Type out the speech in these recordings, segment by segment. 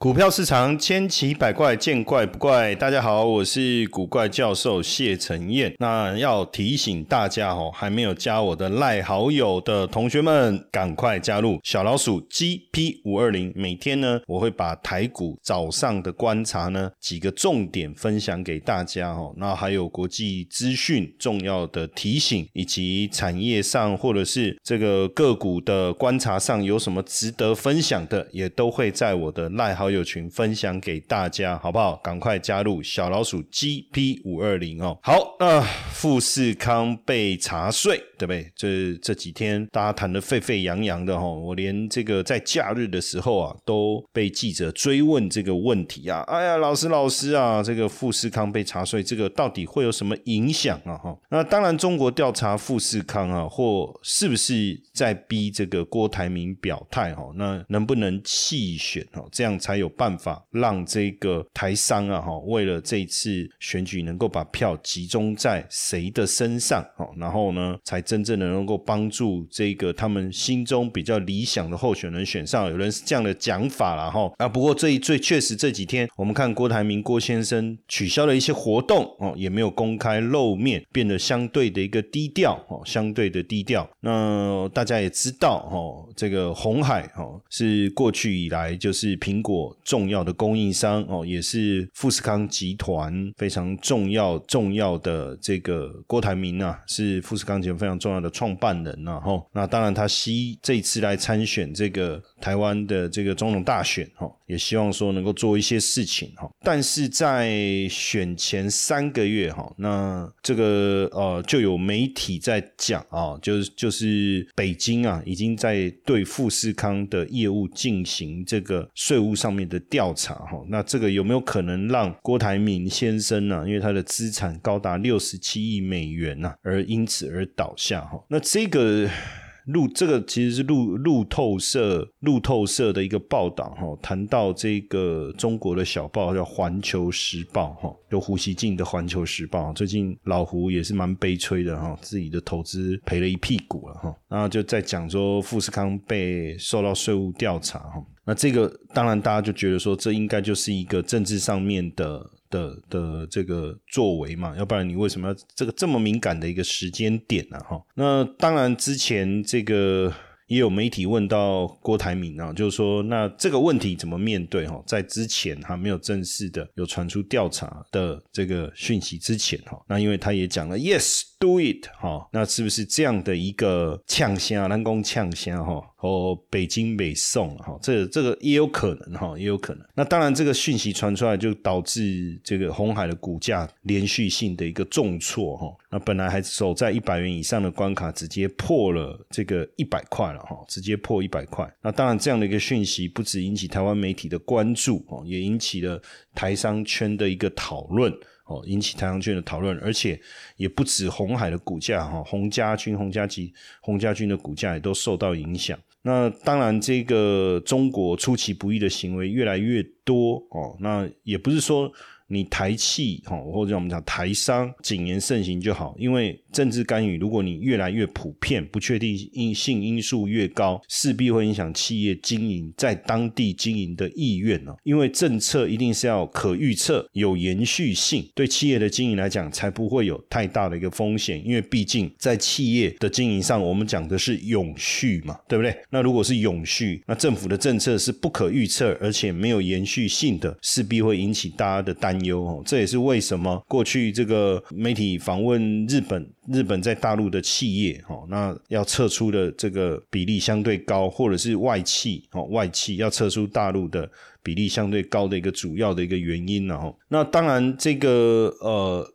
股票市场千奇百怪，见怪不怪。大家好，我是古怪教授谢承彦。那要提醒大家哦，还没有加我的赖好友的同学们，赶快加入小老鼠 GP 五二零。每天呢，我会把台股早上的观察呢几个重点分享给大家哦。那还有国际资讯重要的提醒，以及产业上或者是这个个股的观察上有什么值得分享的，也都会在我的赖好。友群分享给大家，好不好？赶快加入小老鼠 GP 五二零哦。好，那富士康被查税，对不对？这这几天大家谈的沸沸扬扬的哈，我连这个在假日的时候啊，都被记者追问这个问题啊。哎呀，老师老师啊，这个富士康被查税，这个到底会有什么影响啊？哈，那当然，中国调查富士康啊，或是不是在逼这个郭台铭表态哈？那能不能弃选哦？这样才。有办法让这个台商啊，哈，为了这次选举能够把票集中在谁的身上，哈，然后呢，才真正的能够帮助这个他们心中比较理想的候选人选上。有人是这样的讲法了，哈啊。不过这一最确实这几天，我们看郭台铭郭先生取消了一些活动，哦，也没有公开露面，变得相对的一个低调，哦，相对的低调。那大家也知道，哦，这个红海，哦，是过去以来就是苹果。重要的供应商哦，也是富士康集团非常重要重要的这个郭台铭啊，是富士康集团非常重要的创办人呐。哈，那当然他希这次来参选这个台湾的这个总统大选哈，也希望说能够做一些事情哈。但是在选前三个月哈，那这个呃就有媒体在讲啊，就是就是北京啊已经在对富士康的业务进行这个税务上。面的调查哈，那这个有没有可能让郭台铭先生呢？因为他的资产高达六十七亿美元呐，而因此而倒下哈？那这个。路这个其实是路路透社路透社的一个报道哈，谈到这个中国的小报叫《环球时报》哈，有胡锡进的《环球时报》，最近老胡也是蛮悲催的哈，自己的投资赔了一屁股了哈，然后就在讲说富士康被受到税务调查哈，那这个当然大家就觉得说这应该就是一个政治上面的。的的这个作为嘛，要不然你为什么要这个这么敏感的一个时间点呢？哈，那当然之前这个也有媒体问到郭台铭啊，就是说那这个问题怎么面对？哈，在之前还没有正式的有传出调查的这个讯息之前，哈，那因为他也讲了，yes。Do it 哈，那是不是这样的一个呛声？南宫呛声哈，和北京北宋哈，这这个也有可能哈，也有可能。那当然，这个讯息传出来，就导致这个红海的股价连续性的一个重挫哈。那本来还守在一百元以上的关卡，直接破了这个一百块了哈，直接破一百块。那当然，这样的一个讯息不止引起台湾媒体的关注哦，也引起了台商圈的一个讨论。哦，引起台阳券的讨论，而且也不止红海的股价哈，洪家军、洪家集、洪家军的股价也都受到影响。那当然，这个中国出其不意的行为越来越多哦，那也不是说。你台企哈，或者我们讲台商谨言慎行就好，因为政治干预，如果你越来越普遍，不确定因性因素越高，势必会影响企业经营在当地经营的意愿哦。因为政策一定是要可预测、有延续性，对企业的经营来讲，才不会有太大的一个风险。因为毕竟在企业的经营上，我们讲的是永续嘛，对不对？那如果是永续，那政府的政策是不可预测，而且没有延续性的，势必会引起大家的担。忧，这也是为什么过去这个媒体访问日本，日本在大陆的企业哦，那要撤出的这个比例相对高，或者是外企哦，外企要撤出大陆的比例相对高的一个主要的一个原因了哦。那当然，这个呃。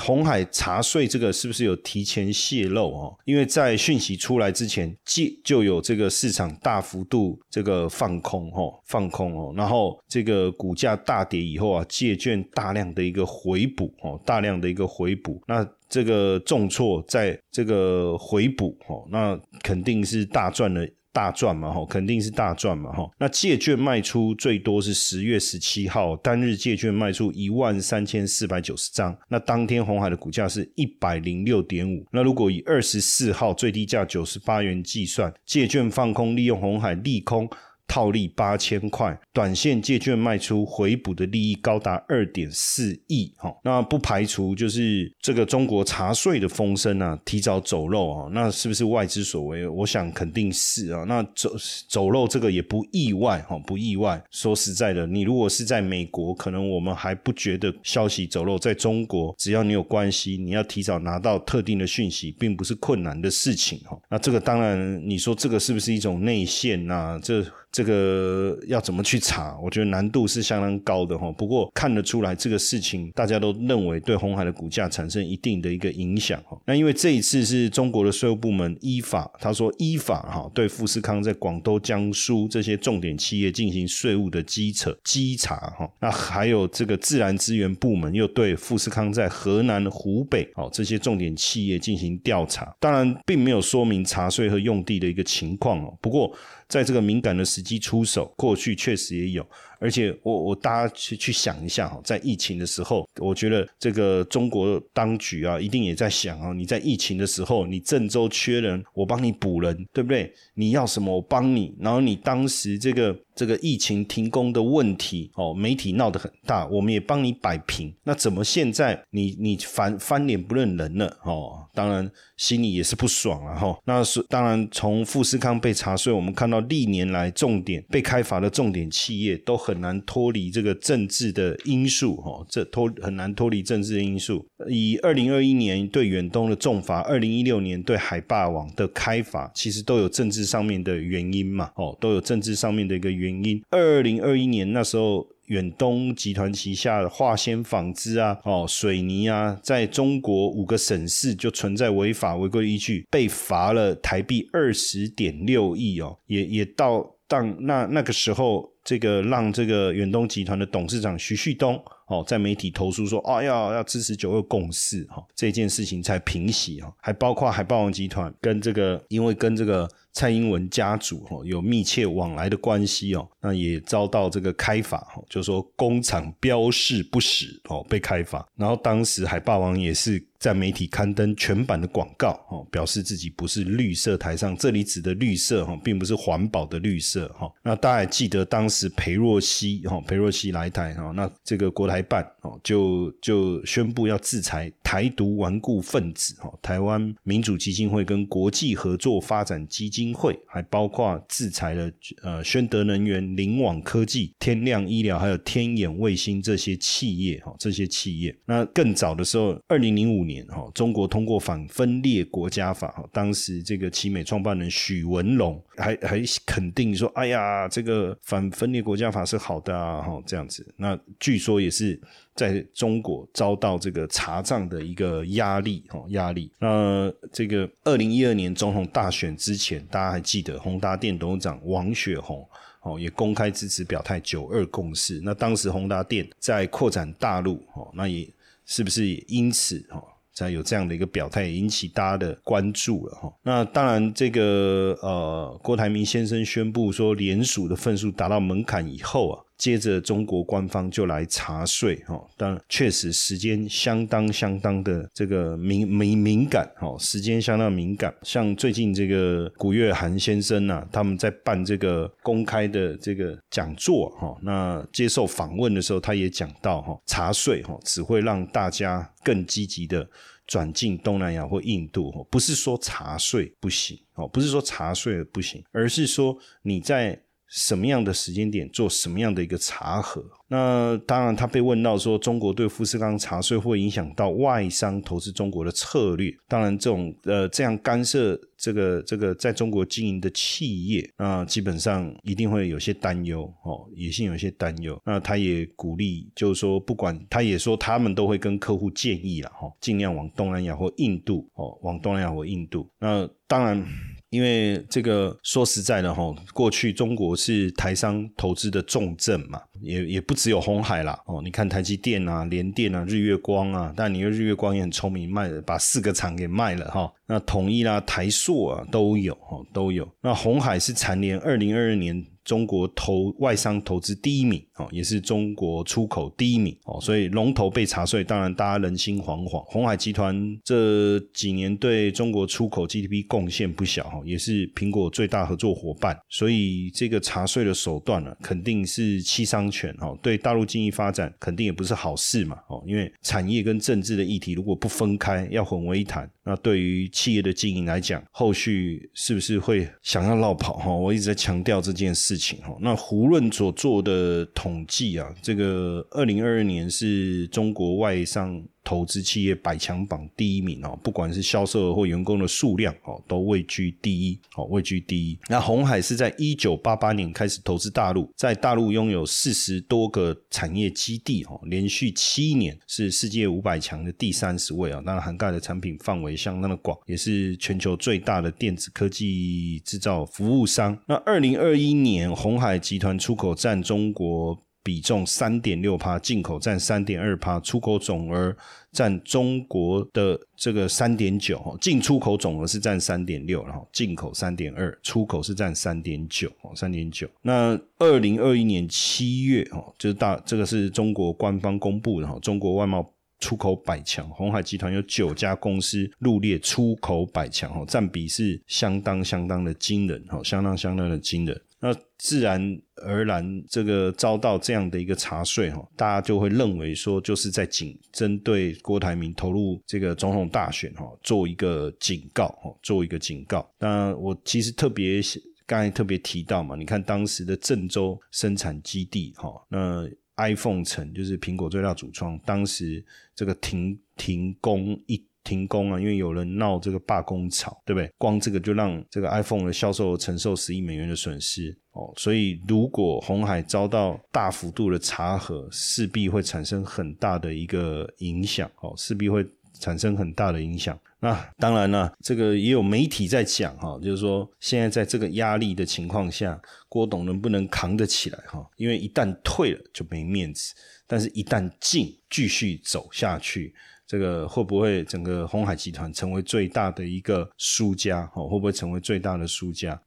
红海查税这个是不是有提前泄露哦？因为在讯息出来之前，借就有这个市场大幅度这个放空哦，放空哦，然后这个股价大跌以后啊，借券大量的一个回补哦，大量的一个回补，那这个重挫在这个回补哦，那肯定是大赚了。大赚嘛，哈，肯定是大赚嘛，哈。那借券卖出最多是十月十七号单日借券卖出一万三千四百九十张，那当天红海的股价是一百零六点五。那如果以二十四号最低价九十八元计算，借券放空利用红海利空。套利八千块，短线借券卖出回补的利益高达二点四亿。哈，那不排除就是这个中国查税的风声啊，提早走漏啊，那是不是外资所为？我想肯定是啊。那走走漏这个也不意外哈，不意外。说实在的，你如果是在美国，可能我们还不觉得消息走漏，在中国，只要你有关系，你要提早拿到特定的讯息，并不是困难的事情哈。那这个当然，你说这个是不是一种内线呐？这这个要怎么去查？我觉得难度是相当高的哈。不过看得出来，这个事情大家都认为对红海的股价产生一定的一个影响哈。那因为这一次是中国的税务部门依法，他说依法哈对富士康在广东、江苏这些重点企业进行税务的稽查稽查哈。那还有这个自然资源部门又对富士康在河南、湖北哦这些重点企业进行调查，当然并没有说明查税和用地的一个情况哦。不过在这个敏感的时机出手，过去确实也有。而且我我大家去去想一下哈，在疫情的时候，我觉得这个中国当局啊，一定也在想啊，你在疫情的时候，你郑州缺人，我帮你补人，对不对？你要什么我帮你。然后你当时这个这个疫情停工的问题哦，媒体闹得很大，我们也帮你摆平。那怎么现在你你翻翻脸不认人了哦？当然心里也是不爽了哈。那是当然，从富士康被查税，我们看到历年来重点被开发的重点企业都。很难脱离这个政治的因素，哈，这脱很难脱离政治的因素。以二零二一年对远东的重罚，二零一六年对海霸王的开罚，其实都有政治上面的原因嘛，哦，都有政治上面的一个原因。二零二一年那时候，远东集团旗下的化纤纺织啊，哦，水泥啊，在中国五个省市就存在违法违规依据，被罚了台币二十点六亿哦，也也到当那那个时候。这个让这个远东集团的董事长徐旭东哦，在媒体投诉说，哦，要要支持九二共识哈，这件事情才平息哈，还包括海霸王集团跟这个，因为跟这个。蔡英文家族哈有密切往来的关系哦，那也遭到这个开罚哈，就说工厂标示不实哦被开罚，然后当时海霸王也是在媒体刊登全版的广告哦，表示自己不是绿色台上，这里指的绿色哈，并不是环保的绿色哈。那大家记得当时是裴若曦哈，裴若曦来台哈，那这个国台办哦就就宣布要制裁台独顽固分子哈，台湾民主基金会跟国际合作发展基金。会还包括制裁了呃宣德能源、灵网科技、天亮医疗，还有天眼卫星这些企业哈，这些企业。那更早的时候，二零零五年哈，中国通过反分裂国家法哈，当时这个奇美创办人许文龙还还肯定说，哎呀，这个反分裂国家法是好的啊哈，这样子。那据说也是。在中国遭到这个查账的一个压力，哦，压力。那这个二零一二年总统大选之前，大家还记得宏达电董事长王雪红，哦，也公开支持表态九二共识。那当时宏达电在扩展大陆，哦，那也是不是也因此，哦，才有这样的一个表态，引起大家的关注了，哈。那当然，这个呃，郭台铭先生宣布说联署的份数达到门槛以后啊。接着，中国官方就来查税，哈，当然确实时间相当相当的这个敏敏敏感，哈，时间相当敏感。像最近这个古月涵先生呐，他们在办这个公开的这个讲座，哈，那接受访问的时候，他也讲到，哈，查税，哈，只会让大家更积极的转进东南亚或印度，哈，不是说查税不行，哦，不是说查税不行，而是说你在。什么样的时间点做什么样的一个查核？那当然，他被问到说，中国对富士康查税会影响到外商投资中国的策略。当然，这种呃这样干涉这个这个在中国经营的企业，那基本上一定会有些担忧哦，野性有些担忧。那他也鼓励，就是说，不管他也说，他们都会跟客户建议了哈，尽量往东南亚或印度哦，往东南亚或印度。那当然。因为这个说实在的哈，过去中国是台商投资的重镇嘛，也也不只有红海啦哦。你看台积电啊、联电啊、日月光啊，但你日月光也很聪明，卖了把四个厂给卖了哈。那统一啦、台塑啊都有哈都有。那红海是蝉联二零二二年。中国投外商投资第一名哦，也是中国出口第一名哦，所以龙头被查税，当然大家人心惶惶。红海集团这几年对中国出口 GDP 贡献不小哈，也是苹果最大合作伙伴，所以这个查税的手段呢，肯定是七伤拳哈，对大陆经济发展肯定也不是好事嘛哦，因为产业跟政治的议题如果不分开，要混为一谈，那对于企业的经营来讲，后续是不是会想要绕跑哈？我一直在强调这件事情哈。那胡润所做的统计啊，这个二零二二年是中国外商。投资企业百强榜第一名哦，不管是销售额或员工的数量哦，都位居第一哦，位居第一。那红海是在一九八八年开始投资大陆，在大陆拥有四十多个产业基地哦，连续七年是世界五百强的第三十位啊，那涵盖的产品范围相当的广，也是全球最大的电子科技制造服务商。那二零二一年，红海集团出口占中国。比重三点六帕，进口占三点二帕，出口总额占中国的这个三点九，进出口总额是占三点六，然后进口三点二，出口是占三点九，哦，三点九。那二零二一年七月，哦，就是大这个是中国官方公布的，哈，中国外贸出口百强，红海集团有九家公司入列出口百强，哈，占比是相当相当的惊人，哈，相当相当的惊人。那自然而然，这个遭到这样的一个查税哈，大家就会认为说，就是在警针对郭台铭投入这个总统大选哈，做一个警告哈，做一个警告。那我其实特别刚才特别提到嘛，你看当时的郑州生产基地哈，那 iPhone 城就是苹果最大主创，当时这个停停工一。停工啊，因为有人闹这个罢工潮，对不对？光这个就让这个 iPhone 的销售承受十亿美元的损失哦。所以如果红海遭到大幅度的查核，势必会产生很大的一个影响哦，势必会产生很大的影响。那当然了，这个也有媒体在讲哈，就是说现在在这个压力的情况下，郭董能不能扛得起来哈？因为一旦退了就没面子，但是一旦进继续走下去。这个会不会整个红海集团成为最大的一个输家？哦，会不会成为最大的输家？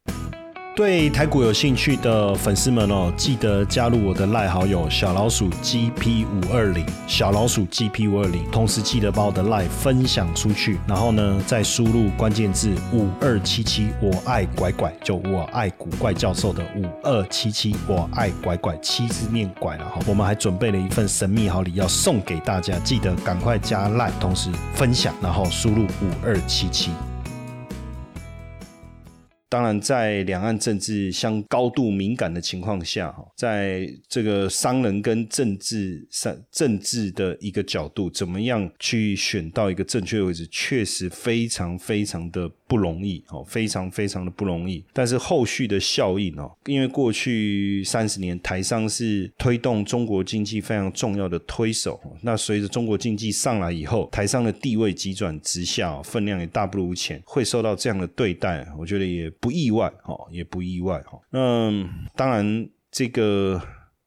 对台股有兴趣的粉丝们哦，记得加入我的赖好友小老鼠 GP 五二零，小老鼠 GP 五二零，同时记得把我的赖分享出去，然后呢，再输入关键字五二七七，我爱拐拐，就我爱古怪教授的五二七七，我爱拐拐，七字念拐了哈。我们还准备了一份神秘好礼要送给大家，记得赶快加赖，同时分享，然后输入五二七七。当然，在两岸政治相高度敏感的情况下，哈，在这个商人跟政治上政治的一个角度，怎么样去选到一个正确位置，确实非常非常的。不容易哦，非常非常的不容易。但是后续的效应哦，因为过去三十年台商是推动中国经济非常重要的推手，那随着中国经济上来以后，台商的地位急转直下，分量也大不如前，会受到这样的对待，我觉得也不意外哈，也不意外哈。那当然，这个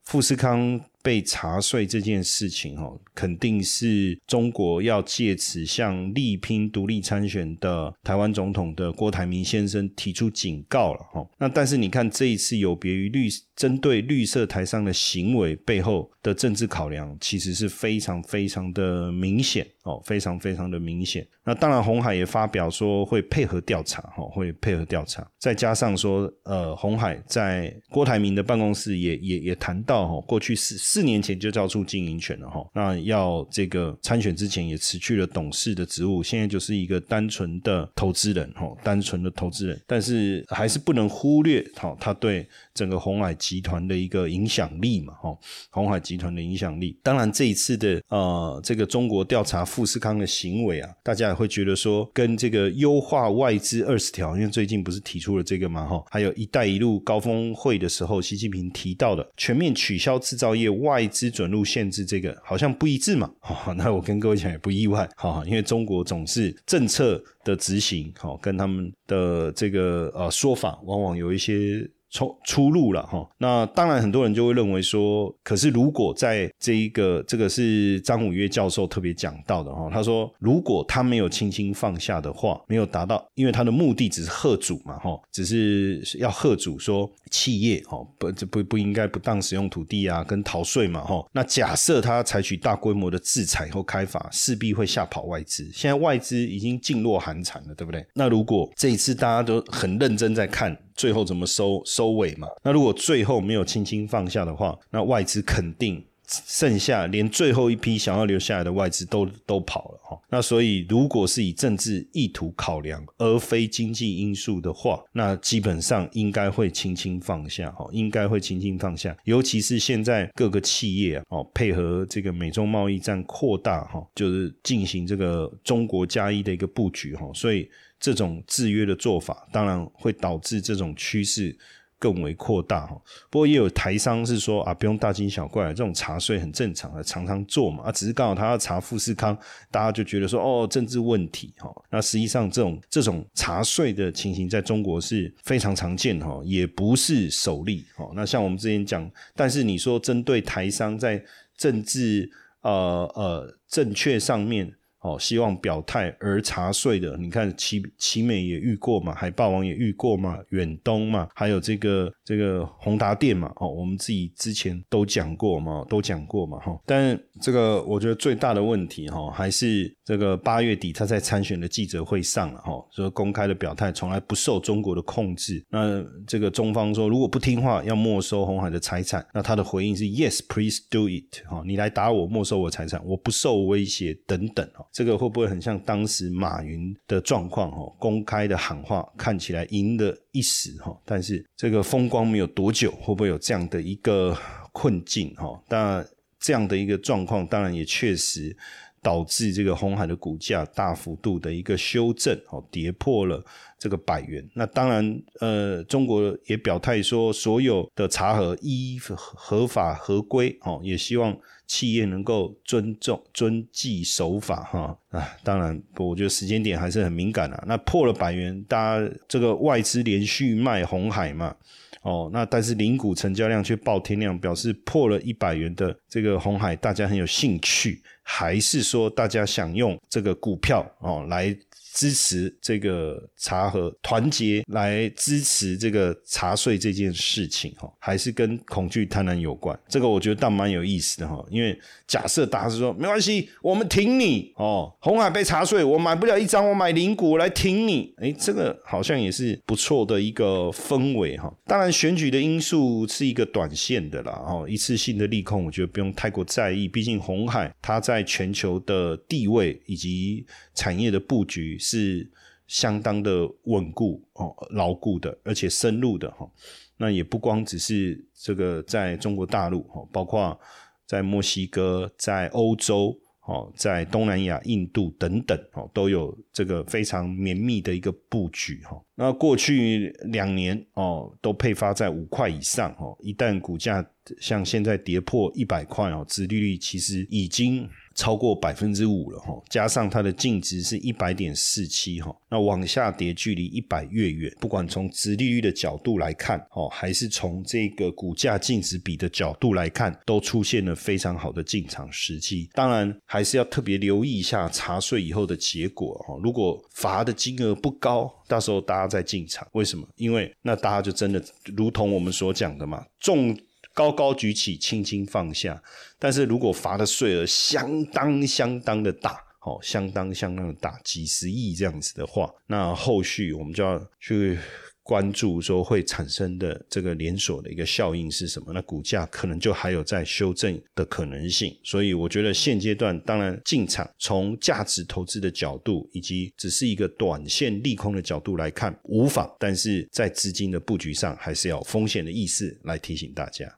富士康。被查税这件事情，哈，肯定是中国要借此向力拼独立参选的台湾总统的郭台铭先生提出警告了，哈。那但是你看这一次有别于律针对绿色台商的行为背后的政治考量，其实是非常非常的明显，哦，非常非常的明显。那当然，红海也发表说会配合调查，哈，会配合调查。再加上说，呃，红海在郭台铭的办公室也也也谈到，哈，过去四四年前就交出经营权了，哈。那要这个参选之前也辞去了董事的职务，现在就是一个单纯的投资人，哈，单纯的投资人。但是还是不能忽略，哈，他对整个红海集团的一个影响力嘛，哈，红海集团的影响力。当然，这一次的呃，这个中国调查富士康的行为啊，大家也。会觉得说，跟这个优化外资二十条，因为最近不是提出了这个嘛，哈，还有一带一路高峰会的时候，习近平提到的全面取消制造业外资准入限制，这个好像不一致嘛，哈，那我跟各位讲也不意外，哈，因为中国总是政策的执行，好，跟他们的这个呃说法，往往有一些出出路了哈。那当然，很多人就会认为说，可是如果在这一个这个是张五岳教授特别讲到的哈，他说，如果他没有轻轻放下的话，没有达到，因为他的目的只是贺主嘛哈，只是要贺主说企业哈不这不不应该不当使用土地啊，跟逃税嘛哈。那假设他采取大规模的制裁或开发，势必会吓跑外资。现在外资已经噤若寒蝉了，对不对？那如果这一次大家都很认真在看。最后怎么收收尾嘛？那如果最后没有轻轻放下的话，那外资肯定剩下连最后一批想要留下来的外资都都跑了哈。那所以如果是以政治意图考量而非经济因素的话，那基本上应该会轻轻放下哈，应该会轻轻放下。尤其是现在各个企业，哦配合这个美中贸易战扩大哈，就是进行这个中国加一的一个布局哈，所以。这种制约的做法，当然会导致这种趋势更为扩大哈。不过也有台商是说啊，不用大惊小怪，这种查税很正常的，常常做嘛啊，只是刚好他要查富士康，大家就觉得说哦，政治问题哈。那实际上这种这种查税的情形，在中国是非常常见哈，也不是首例哈。那像我们之前讲，但是你说针对台商在政治呃呃正确上面。哦，希望表态而查税的，你看奇奇美也遇过嘛，海霸王也遇过嘛，远东嘛，还有这个这个宏达电嘛，哦，我们自己之前都讲过嘛，都讲过嘛，哈。但这个我觉得最大的问题哈，还是这个八月底他在参选的记者会上了哈，说公开的表态从来不受中国的控制。那这个中方说如果不听话要没收红海的财产，那他的回应是 Yes, please do it。哈，你来打我，没收我财产，我不受威胁等等哈。这个会不会很像当时马云的状况？哦，公开的喊话看起来赢的一时哈，但是这个风光没有多久，会不会有这样的一个困境？哈，当然这样的一个状况，当然也确实导致这个红海的股价大幅度的一个修正，哦，跌破了这个百元。那当然，呃，中国也表态说，所有的茶盒依合法合规，哦，也希望。企业能够尊重、遵纪守法，哈啊，当然，我觉得时间点还是很敏感的。那破了百元，大家这个外资连续卖红海嘛，哦，那但是零股成交量却爆天量，表示破了一百元的这个红海，大家很有兴趣，还是说大家想用这个股票哦来？支持这个茶和团结来支持这个茶税这件事情哈，还是跟恐惧贪婪有关？这个我觉得倒蛮有意思的哈。因为假设大家是说没关系，我们挺你哦，红海被查税，我买不了一张，我买零股来挺你。哎，这个好像也是不错的一个氛围哈。当然，选举的因素是一个短线的啦，哦，一次性的利空，我觉得不用太过在意。毕竟红海它在全球的地位以及产业的布局。是相当的稳固哦，牢固的，而且深入的哈。那也不光只是这个在中国大陆哈，包括在墨西哥、在欧洲哦，在东南亚、印度等等哦，都有这个非常绵密的一个布局哈。那过去两年哦，都配发在五块以上哦。一旦股价像现在跌破一百块哦，殖利率其实已经。超过百分之五了哈，加上它的净值是一百点四七哈，那往下跌距离一百越远，不管从殖利率的角度来看哦，还是从这个股价净值比的角度来看，都出现了非常好的进场时机。当然，还是要特别留意一下查税以后的结果哈。如果罚的金额不高，到时候大家再进场，为什么？因为那大家就真的如同我们所讲的嘛，重。高高举起，轻轻放下。但是如果罚的税额相当相当的大，哦，相当相当的大，几十亿这样子的话，那后续我们就要去。关注说会产生的这个连锁的一个效应是什么？那股价可能就还有在修正的可能性。所以我觉得现阶段当然进场，从价值投资的角度以及只是一个短线利空的角度来看无妨，但是在资金的布局上还是要风险的意识来提醒大家。